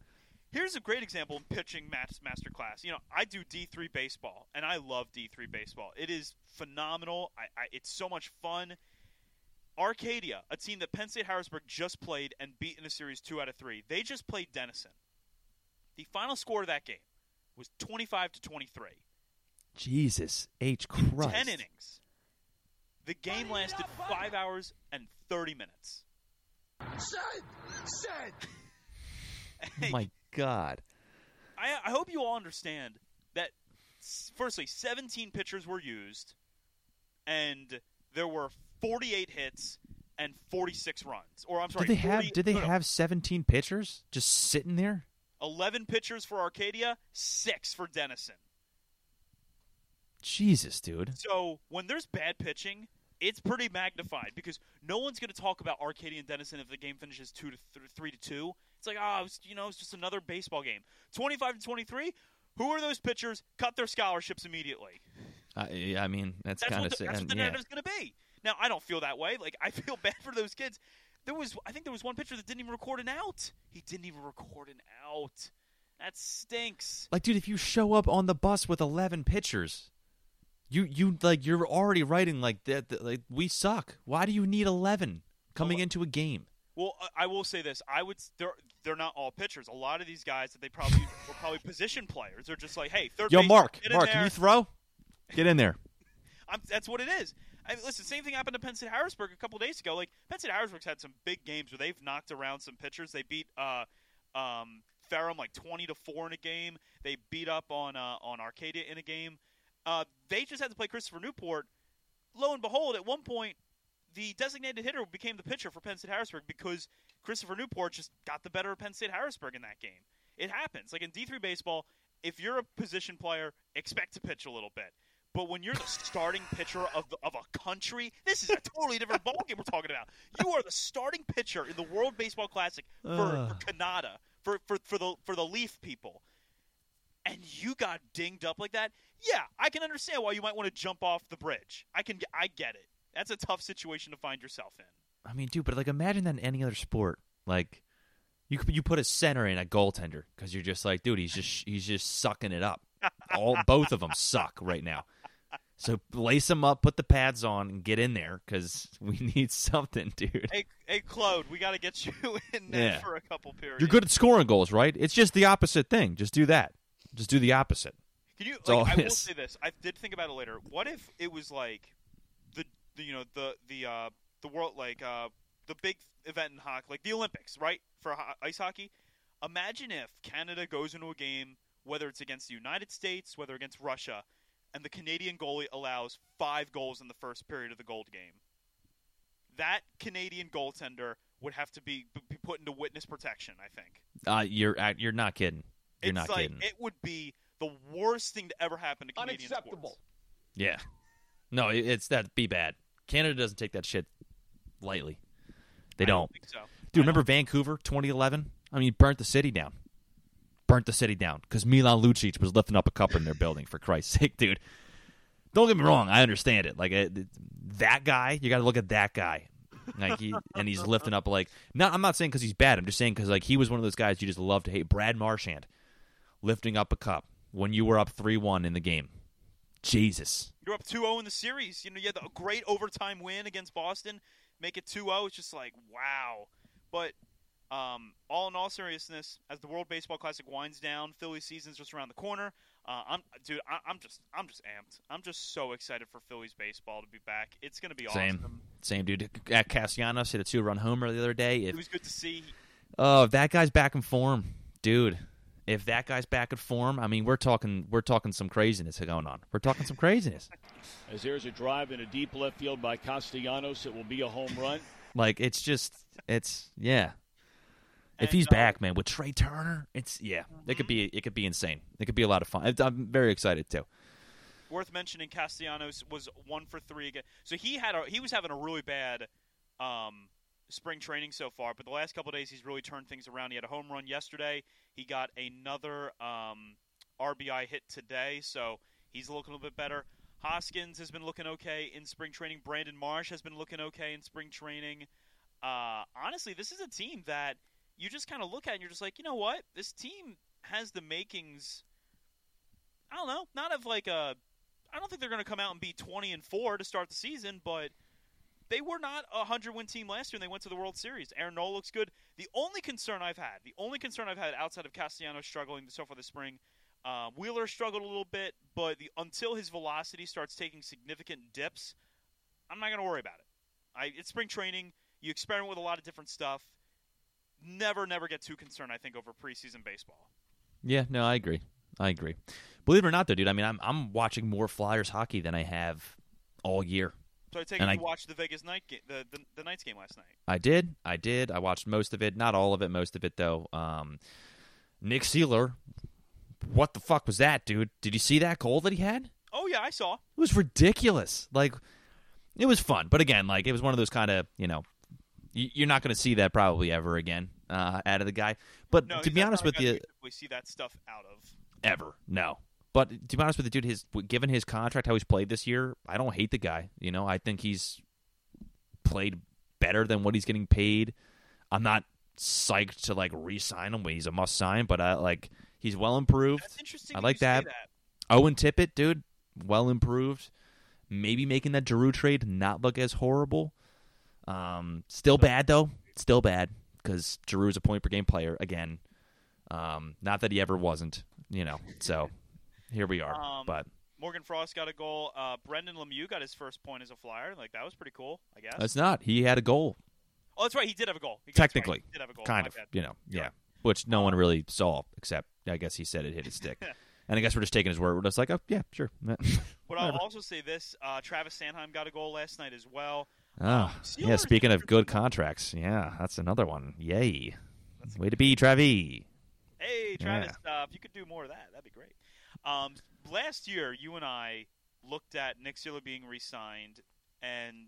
Here's a great example in pitching mas- master class. You know, I do D3 baseball, and I love D3 baseball. It is phenomenal. I, I, it's so much fun. Arcadia, a team that Penn State Harrisburg just played and beat in a series two out of three, they just played Denison. The final score of that game was 25 to 23. Jesus H Christ. 10 innings. The game lasted five hours and 30 minutes. Said, said. Oh my God. I, I hope you all understand that. Firstly, 17 pitchers were used, and there were 48 hits and 46 runs. Or I'm sorry, Did they have did they no, no, have 17 pitchers just sitting there? 11 pitchers for Arcadia, six for Denison. Jesus, dude. So when there's bad pitching, it's pretty magnified because no one's going to talk about Arcadia and Denison if the game finishes two to th- three to two. It's like, oh, it's, you know, it's just another baseball game. Twenty-five to twenty-three. Who are those pitchers? Cut their scholarships immediately. Uh, I, I mean, that's, That's kind of that's what the yeah. narrative's going to be. Now, I don't feel that way. Like I feel bad for those kids. There was, I think, there was one pitcher that didn't even record an out. He didn't even record an out. That stinks. Like, dude, if you show up on the bus with 11 pitchers, you you like you're already writing like that. that, Like we suck. Why do you need 11 coming into a game? Well, I- I will say this: I would. They're they're not all pitchers. A lot of these guys that they probably were probably position players. They're just like, hey, third Yo, base, Mark, get in Mark, there. can you throw? Get in there. I'm, that's what it is. I mean, listen, same thing happened to Penn State Harrisburg a couple days ago. Like Penn State Harrisburg's had some big games where they've knocked around some pitchers. They beat uh, um, Ferrum like twenty to four in a game. They beat up on uh, on Arcadia in a game. Uh, they just had to play Christopher Newport. Lo and behold, at one point, the designated hitter became the pitcher for Penn State Harrisburg because Christopher Newport just got the better of Penn State Harrisburg in that game. It happens. Like in D3 baseball, if you're a position player, expect to pitch a little bit. But when you're the starting pitcher of the, of a country, this is a totally different ballgame we're talking about. You are the starting pitcher in the World Baseball Classic for, for Ugh. Canada, for, for, for the for the Leaf people, and you got dinged up like that. Yeah, I can understand why you might want to jump off the bridge. I can I get it. That's a tough situation to find yourself in. I mean, dude, but like imagine that in any other sport. Like you you put a center in a goaltender because you're just like, dude, he's just he's just sucking it up. All both of them suck right now. So lace them up, put the pads on, and get in there because we need something, dude. Hey, hey, Claude, we got to get you in there Yeah. for a couple periods. You're good at scoring goals, right? It's just the opposite thing. Just do that. Just do the opposite. Can you? all Like, I will is. say this. I did think about it later. What if it was like the, the you know the the uh, the world like uh, the big event in hockey, like the Olympics, right? For ho- ice hockey. Imagine if Canada goes into a game, whether it's against the United States, whether against Russia, and the Canadian goalie allows five goals in the first period of the gold game. That Canadian goaltender would have to be be put into witness protection. I think. Uh, you're uh, you're not kidding. You're it's not like kidding. it would be the worst thing to ever happen to Canadian Unacceptable. sports. Yeah. No, it's that be bad. Canada doesn't take that shit lightly. They I don't. think so. Dude, I remember Vancouver 2011? I mean, burnt the city down. Burnt the city down because Milan Lucic was lifting up a cup in their building. For Christ's sake, dude. Don't get me wrong. I understand it. Like it, it- that guy, you got to look at that guy. Like he and he's lifting up like. Not, I'm not saying because he's bad. I'm just saying because like he was one of those guys you just love to hate. Brad Marchand lifting up a cup when you were up three one in the game. Jesus. You're up 2-0 in the series. You know, you had a great overtime win against Boston. Make it 2-0. It's just like, wow. But um, all in all seriousness, as the World Baseball Classic winds down, Philly season's just around the corner. Uh, I'm, dude, I, I'm just, I'm just amped. I'm just so excited for Phillies baseball to be back. It's gonna be Same. awesome. Same dude. At Castellanos hit a two run homer the other day. It was good to see. oh, if that guy's back in form, dude. If that guy's back in form, I mean, we're talking, we're talking some craziness going on. We're talking some craziness. As there's a drive in a deep left field by Castellanos, it will be a home run. Like it's just, it's yeah. If he's uh, back, man, with Trea Turner, it's yeah. It could be, it could be insane. It could be a lot of fun. I'm very excited too. worth mentioning Castellanos was one for three again. So he had a, he was having a really bad um, spring training so far, but the last couple of days he's really turned things around. He had a home run yesterday. He got another um, RBI hit today, so he's looking a little bit better. Hoskins has been looking okay in spring training. Brandon Marsh has been looking okay in spring training. Uh, honestly, this is a team that you just kind of look at and you're just like, you know what? This team has the makings. I don't know, not of like a I don't think they're going to come out and be 20 and 4 to start the season, but they were not a 100 win team last year and they went to the World Series. Aaron Nola looks good. The only concern I've had, the only concern I've had outside of Castellanos struggling so far this spring, uh, Wheeler struggled a little bit, but the, until his velocity starts taking significant dips, I'm not going to worry about it. I, it's spring training. You experiment with a lot of different stuff. Never, never get too concerned, I think, over preseason baseball. Yeah, no, I agree. I agree. Believe it or not, though, dude, I mean, I'm I'm watching more Flyers hockey than I have all year. So I take it And you I- watched the Vegas night game, the, the, the Knights game last night. I did. I did. I watched most of it. Not all of it. Most of it, though. Um, Nick Seeler. What the fuck was that, dude? Did you see that goal that he had? Oh, yeah, I saw. It was ridiculous. Like, it was fun, but again, like it was one of those kind of you know, you're not going to see that probably ever again uh, out of the guy. But No, to be honest with kind of guy you, We see that stuff out of. ever no. But to be honest with you, dude, his given his contract, how he's played this year, I don't hate the guy. You know, I think he's played better than what he's getting paid. I'm not psyched to like re-sign him when he's a must-sign, but I like he's well improved. That's interesting. I like that. that. Owen Tippett, dude, well improved. Maybe making that Giroux trade not look as horrible. Um, still bad though. Still bad because Giroux's a point per game player again. Um, not that he ever wasn't, you know. So here we are. Um, but Morgan Frost got a goal. Uh, Brendan Lemieux got his first point as a flyer. Like that was pretty cool, I guess. that's not. He had a goal oh, that's right. He did have a goal. He- that's right, technically, he did have a goal. kind My of. bad. You know, You're yeah. Which no one really saw except I guess he said it hit his stick. and I guess we're just taking his word. We're just like, oh yeah, sure. But I'll also say this: uh, Travis Sanheim got a goal last night as well. Oh, Um, yeah. Speaking of good contracts, yeah, that's another one. Yay! Way to be, Travi. Hey, Travis, uh, if you could do more of that, that'd be great. Um, last year, you and I looked at Nick Seeler being re-signed, and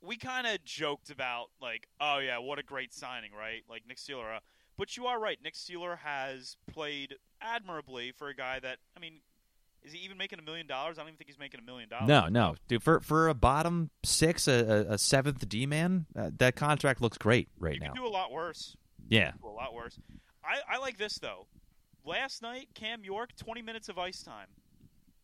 we kind of joked about like, oh yeah, what a great signing, right? Like Nick Seeler. Uh, but you are right. Nick Seeler has played admirably for a guy that, I mean, Is he even making a million dollars? I don't even think he's making a million dollars. No, no, dude. For for a bottom six, a, a, seventh D man, uh, that contract looks great right You now. do a lot worse. Yeah, Do a lot worse. I, I like this though. Last night, Cam York, 20 minutes of ice time.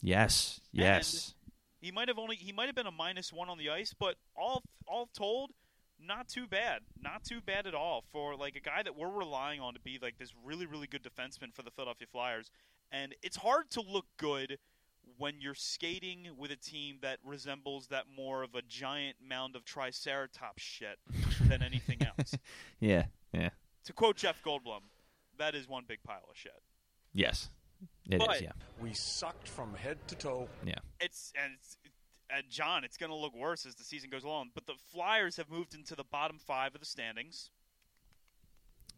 yes, yes. He might have only he might have been a minus one on the ice, but all all told, not too bad. Not too bad at all for like a guy that we're relying on to be like this really really good defenseman for the Philadelphia Flyers. And it's hard to look good when you're skating with a team that resembles that more of a giant mound of triceratops shit than anything else. Yeah, yeah, to quote Jeff Goldblum, that is one big pile of shit. Yes. It is. But- Yeah, We sucked from head to toe. yeah. it's and it's, and John, it's going to look worse as the season goes along. But the Flyers have moved into the bottom five of the standings.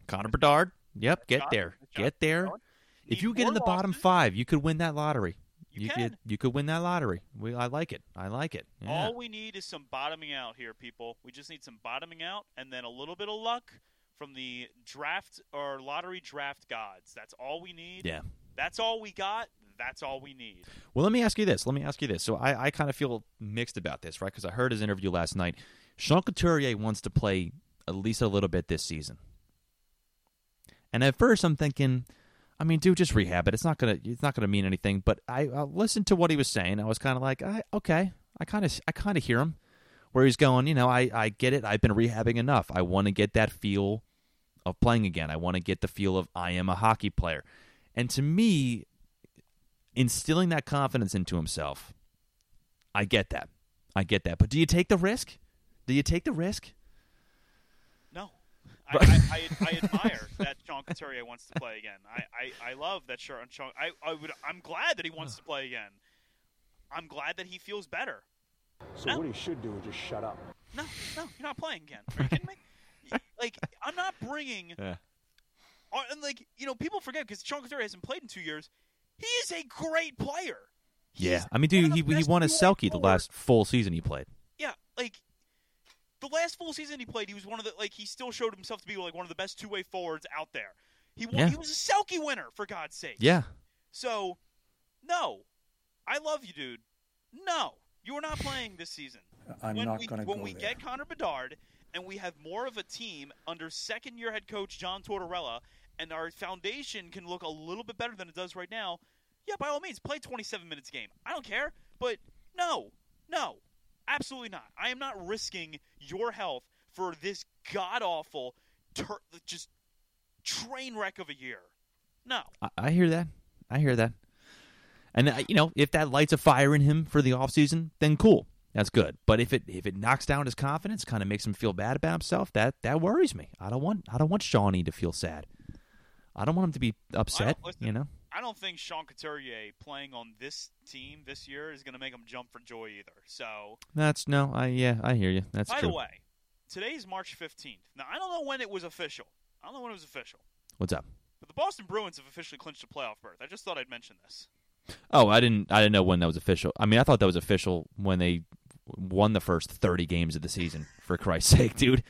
Connor Bedard. Yep, get John- there, John get there. Bedard. If Need you get in more the bottom losses. five, you could win that lottery. You could can. you could win that lottery. We, I like it. I like it. Yeah. All we need is some bottoming out here, people. We just need some bottoming out, and then a little bit of luck from the draft or lottery draft gods. That's all we need. yeah. That's all we got. That's all we need. Well, let me ask you this. Let me ask you this. So I, I kind of feel mixed about this, right? Because I heard his interview last night. Sean Couturier wants to play at least a little bit this season. And at first, I'm thinking, I mean, dude, just rehab it. It's not gonna, it's not gonna mean anything. But I, I listened to what he was saying. I was kind of like, I, okay, I kind of, I kind of hear him, where he's going. You know, I, I get it. I've been rehabbing enough. I want to get that feel of playing again. I want to get the feel of I am a hockey player. And to me, instilling that confidence into himself, I get that. I get that. But do you take the risk? Do you take the risk? No. I, I, I, I admire that Sean Couturier wants to play again. I, I, I love that Sean. Sean I, I would. I'm glad that he wants to play again. I'm glad that he feels better. So No. what he should do is just shut up. No, no, you're not playing again. Are you kidding me? like, I'm not bringing. Yeah. And like, you know, people forget because Sean Couturier hasn't played in two years. He is a great player. Yeah. He's I mean, dude, he, he won a two-way Selke the last full season he played. Yeah, like the last full season he played, he was one of the like he still showed himself to be like one of the best two way forwards out there. He won, Yeah. he was a Selke winner for God's sake. Yeah. So, no, I love you, dude. No, you are not playing this season. I'm when not going to go when we there. get Connor Bedard and we have more of a team under second year head coach John Tortorella, and our foundation can look a little bit better than it does right now. Yeah, by all means, play 27 minutes game. I don't care, but no, no, absolutely not. I am not risking your health for this god awful, ter- just train wreck of a year. No. I, I hear that. I hear that. And uh, you know, if that lights a fire in him for the offseason, then cool. That's good. But if it if it knocks down his confidence, kind of makes him feel bad about himself, that that worries me. I don't want I don't want Shawnee to feel sad. I don't want him to be upset. listen, You know. I don't think Sean Couturier playing on this team this year is going to make him jump for joy either. So, That's no. I yeah. I hear you. That's by true. the way, today's March 15th. Now, I don't know when it was official. I don't know when it was official. What's up? But the Boston Bruins have officially clinched a playoff berth. I just thought I'd mention this. Oh, I didn't. I didn't know when that was official. I mean, I thought that was official when they won the first thirty games of the season. For Christ's sake, dude,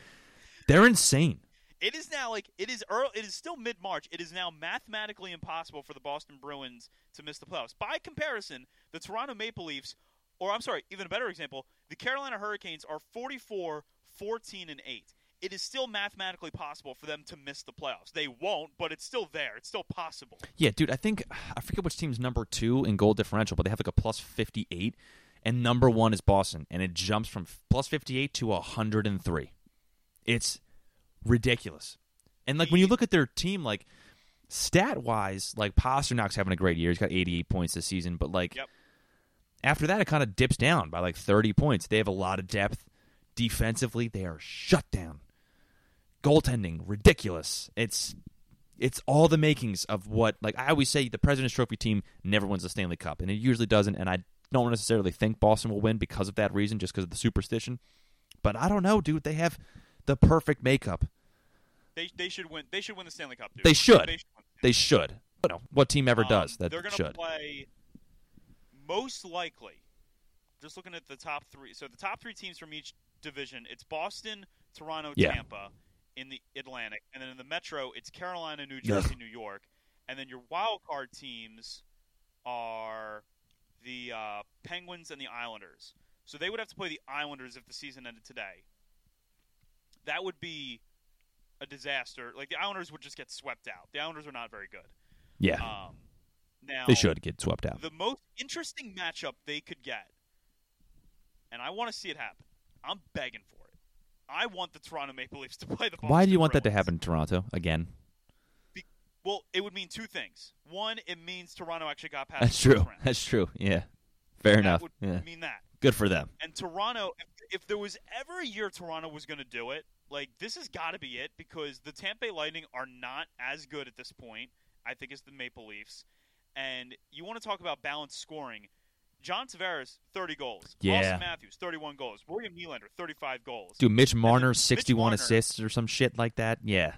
they're insane. It is now like it is early, it is still mid March. It is now mathematically impossible for the Boston Bruins to miss the playoffs. By comparison, the Toronto Maple Leafs, or I'm sorry, even a better example, the Carolina Hurricanes are 44, 14 and 8. It is still mathematically possible for them to miss the playoffs. They won't, but it's still there. It's still possible. Yeah, dude. I think I forget which team's number two in goal differential, but they have like a plus fifty eight, and number one is Boston, and it jumps from plus fifty eight to hundred and three. It's ridiculous. And like when you look at their team, like stat wise, like Pastrnak's having a great year. He's got eighty eight points this season, but like Yep. after that, it kind of dips down by like thirty points. They have a lot of depth defensively. They are shut down. Goaltending ridiculous. It's it's all the makings of what like I always say the President's Trophy team never wins the Stanley Cup, and it usually doesn't. And I don't necessarily think Boston will win because of that reason, just because of the superstition. But I don't know, dude. They have the perfect makeup. They, they should win. They should win the Stanley Cup. Dude. They should. They should. They should. But no, what team ever Um, does that they're gonna should? play most likely. Just looking at the top three, so the top three teams from each division, it's Boston, Toronto, Yeah. Tampa in the Atlantic, and then in the Metro, it's Carolina, New Jersey, New York, and then your wild card teams are the uh, Penguins and the Islanders. So they would have to play the Islanders if the season ended today. That would be a disaster. Like the Islanders would just get swept out. The Islanders are not very good. Yeah, Um, now they should get swept out. the most interesting matchup they could get, and I want to see it happen. I'm begging for it. I want the Toronto Maple Leafs to play the. Boston Why do you want that to happen in Toronto again? Well, it would mean two things. One, it means Toronto actually got past. That's true. round. That's true. Yeah, fair that enough. would Yeah, mean that. good for them. And Toronto, if, if there was ever a year Toronto was going to do it, like this has got to be it because the Tampa Bay Lightning are not as good at this point, I think, as the Maple Leafs. And you want to talk about balanced scoring. John Tavares, 30 goals. Yeah. Auston Matthews, 31 goals. William Nylander, 35 goals. Dude, Mitch Marner, Mitch sixty-one Marner- assists or some shit like that. Yeah,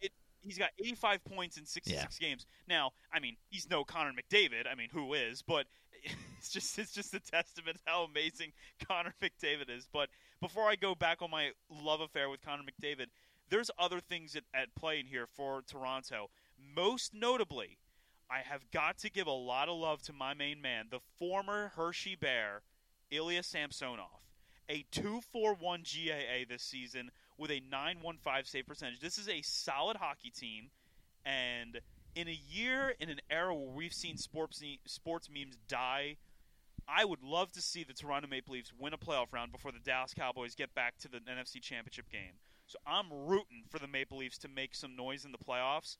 It, he's got 85 points in 66 games. Now, I mean, he's no Connor McDavid. I mean, who is? But it's just it's just a testament to how amazing Connor McDavid is. But before I go back on my love affair with Connor McDavid, there's other things at, at play in here for Toronto. Most notably, I have got to give a lot of love to my main man, the former Hershey Bear, Ilya Samsonov. A 241 GAA this season with a 915 save percentage. This is a solid hockey team, and in a year, in an era where we've seen sports sports memes die, I would love to see the Toronto Maple Leafs win a playoff round before the Dallas Cowboys get back to the NFC Championship game. So I'm rooting for the Maple Leafs to make some noise in the playoffs.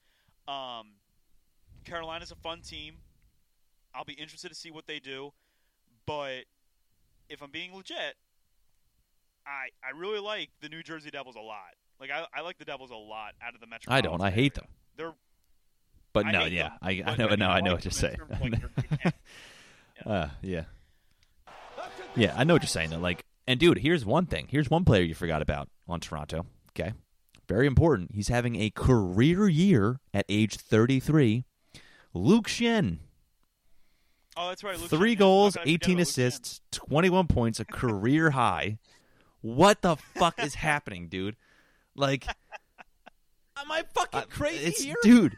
Um, Carolina's a fun team. I'll be interested to see what they do, but if I'm being legit, I I really like the New Jersey Devils a lot. Like I, I like the Devils a lot out of the Metro. I don't. I hate them. They're But I no, yeah, them, I, I know. no, I know what you're saying. in terms of, like, they're- uh, yeah, yeah, I know what you're saying. Though. Like, and dude, here's one thing. Here's one player you forgot about on Toronto. Okay, very important. He's having a career year at age 33. Luke Schenn, Oh, that's right. Luke three Schenn, goals, How could I forget 18 about Luke Schenn? assists, 21 points, a career high. What the fuck is happening, dude? Like, Am I fucking Uh, crazy it's, here? dude.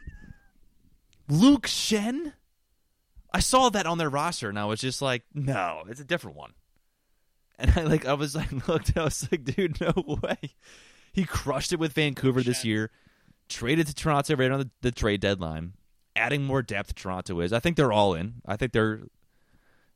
Luke Schenn. I saw that on their roster, and I was just like, "No, it's a different one." And I like, I was like, looked, I was like, "Dude, no way." He crushed it with Vancouver this year. Traded to Toronto right on the, the trade deadline, adding more depth. Toronto is. I think they're all in. I think they're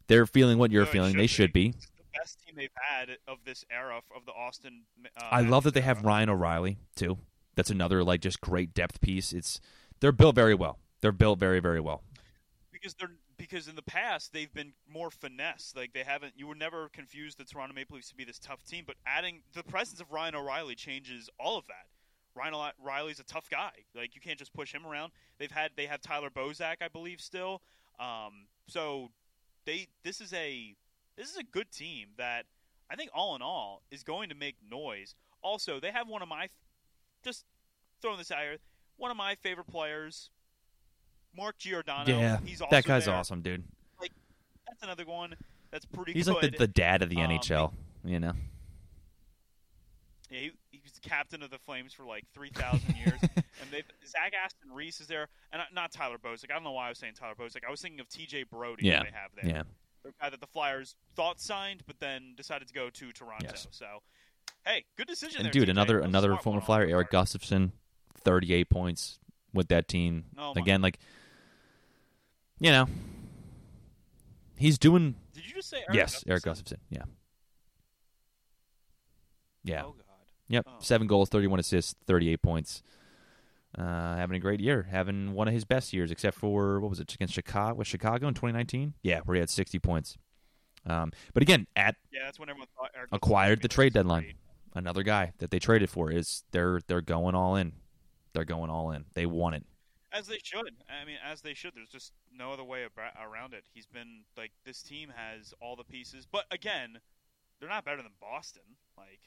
they're feeling what you're No, feeling. They should be. It's the best team they've had of this era of the Auston. Uh, I love that they have era. Ryan O'Reilly too. That's another like just great depth piece. It's they're built very well. They're built very very well. because they're because in the past they've been more finesse. Like they haven't. You were never confused the Toronto Maple Leafs to be this tough team, but adding the presence of Ryan O'Reilly changes all of that. Ryan O'Reilly's a tough guy. Like you can't just push him around. They've had they have Tyler Bozak, I believe, still. Um, so they this is a this is a good team that I think all in all is going to make noise. Also, they have one of my just throwing this out here, one of my favorite players, Mark Giordano. yeah, he's that guy's there. awesome, dude. Like that's another one that's pretty He's good. like the, the dad of the Um, NHL. You know, Yeah, he, he was the captain of the Flames for like three thousand years, and they Zach Aston Reese is there, and not- not Tyler Bozak. I don't know why I was saying Tyler Bozak. I was thinking of T.J. Brodie. Yeah, they have there. yeah. the guy that the Flyers thought signed, but then decided to go to Toronto. Yes. So, hey, good decision. And there, dude, TJ. another That was a another former Flyer, Eric. Gustafsson, thirty eight points with that team. Oh. Again, like you know, he's doing. Did you just say Eric yes, Gustafsson? Eric Gustafsson. Yeah, yeah. Oh God. Yep, seven goals, thirty-one assists, thirty-eight points. Uh, having a great year, having one of his best years, except for what was it against Chicago? Was Chicago in 2019? Yeah, where he had 60 points. Um, but again, at Yeah, that's when everyone thought Eric acquired the trade deadline, great. another guy that they traded for is they're they're going all in. They're going all in. They want it. As they should. I mean, as they should. There's just no other way around it. He's been like this team has all the pieces, but again, they're not better than Boston. Like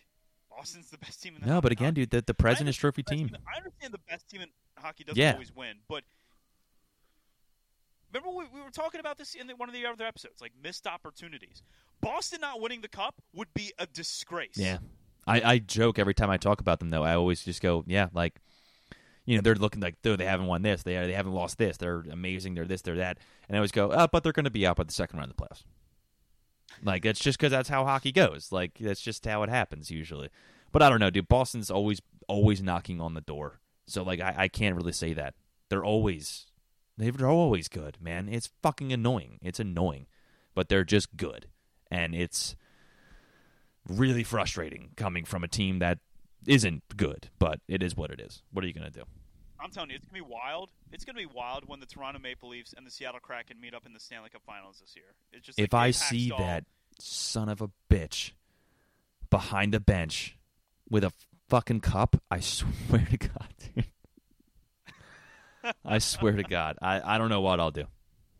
Boston's the best team in the No, but hockey- again, dude, the, the President's Trophy understand team. the best I understand the best team in hockey doesn't Yeah. always win, but remember we, we were talking about this in the, one of the other episodes, like missed opportunities. Boston not winning the cup would be a disgrace. Yeah, I, I joke every time I talk about them though. I always just go, yeah, like you know, they're looking like though they haven't won this, they they haven't lost this, they're amazing, they're this, they're that, and I always go, oh, but they're going to be out by the second round of the playoffs. Like that's just because that's how hockey goes. Like that's just how it happens usually. But I don't know, dude. Boston's always always knocking on the door, so like I, I can't really say that they're always they're always good, man. It's fucking annoying. It's annoying, but they're just good, and it's really frustrating coming from a team that isn't good. But it is what it is. What are you gonna do? I'm telling you, it's gonna be wild. It's gonna be wild when the Toronto Maple Leafs and the Seattle Kraken meet up in the Stanley Cup Finals this year. It's just like if I see Hakstol- that son of a bitch behind a bench with a fucking cup, I swear to God, dude. I swear to God, I, I don't know what I'll do.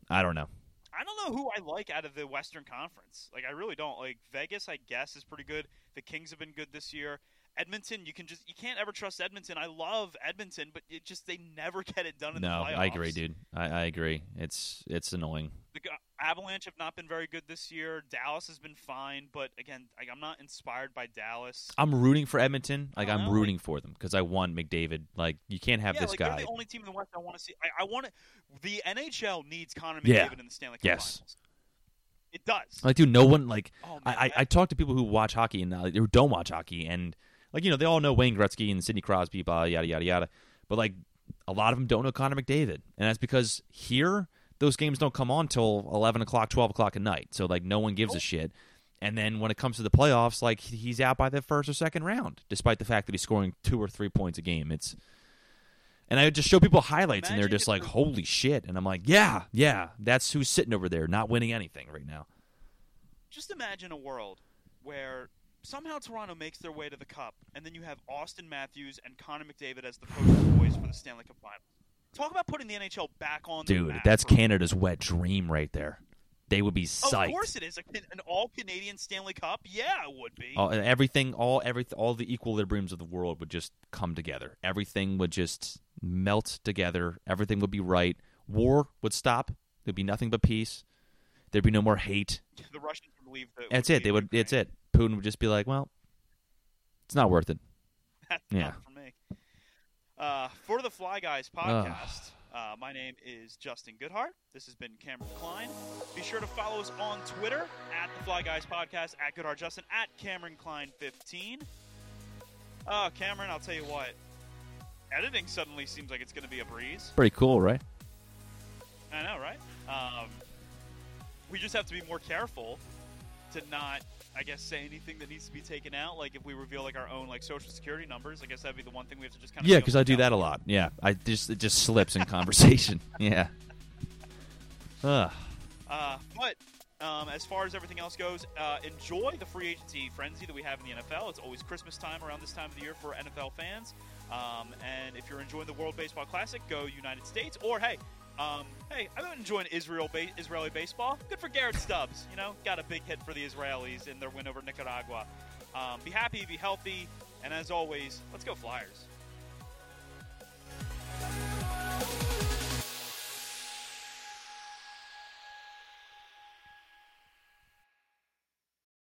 I don't know. I don't know who I like out of the Western Conference. Like I really don't. Like Vegas, I guess is pretty good. The Kings have been good this year. Edmonton, you can just you can't ever trust Edmonton. I love Edmonton, but it just they never get it done in No, the playoffs. I agree, dude. I, I agree. It's it's annoying. The Avalanche have not been very good this year. Dallas has been fine, but again, like, I'm not inspired by Dallas. I'm rooting for Edmonton. Like I I'm know, rooting for them because I want McDavid. Like you can't have yeah, this like guy. they're the only team in the West I want to see. I, I want to. The NHL needs Connor McDavid Yeah. in the Stanley Cup Yes. Finals. It does. Like, dude, no one like Oh, I, man, I, I talk to people who watch hockey and uh, who don't watch hockey, and like you know they all know Wayne Gretzky and Sidney Crosby, blah yada yada yada. But like a lot of them don't know Connor McDavid, and that's because here those games don't come on till eleven o'clock, twelve o'clock at night. So like no one gives a shit. And then when it comes to the playoffs, like he's out by the first or second round, despite the fact that he's scoring two or three points a game. It's and I just show people highlights, and they're just like, "Holy shit!" And I'm like, "Yeah, yeah, that's who's sitting over there, not winning anything right now." just imagine a world where somehow Toronto makes their way to the Cup, and then you have Auston Matthews and Connor McDavid as the poster boys for the Stanley Cup Finals. Talk about putting the NHL back on Dude, that's Canada's wet dream right there. They would be psyched. Of course it is. An all Canadian Stanley Cup? Yeah, it would be. All, everything, all every, all the equilibriums of the world would just come together. Everything would just melt together. Everything would be right. War would stop. There'd be nothing but peace. There'd be no more hate. the Russians would leave the. That's it. They would. Ukraine. It's it. Putin would just be like, "Well, it's not worth it." That's Yeah. for me. Uh, for the Fly Guys podcast, uh, my name is Justin Goodhart. This has been Cameron Kline. Be sure to follow us on Twitter at the Fly Guys podcast, at Goodhart Justin, at Cameron Kline 15. Oh, Cameron, I'll tell you what. Editing suddenly seems like it's going to be a breeze. Pretty cool, right? I know, right? Um, we just have to be more careful to not, I guess, say anything that needs to be taken out. Like if we reveal like our own like social security numbers, I guess that'd be the one thing we have to just kind of Yeah, because I do that a lot. Yeah, I just it just slips in conversation. Yeah. Ugh. Uh, but um, as far as everything else goes, uh, enjoy the free agency frenzy that we have in the NFL. It's always Christmas time around this time of the year for NFL fans. Um, and if you're enjoying the World Baseball Classic, go United States. Or hey, um, hey, I've been enjoying Israel ba- Israeli baseball. Good for Garrett Stubbs. You know, got a big hit for the Israelis in their win over Nicaragua. Um, be happy, be healthy, and as always, let's go Flyers.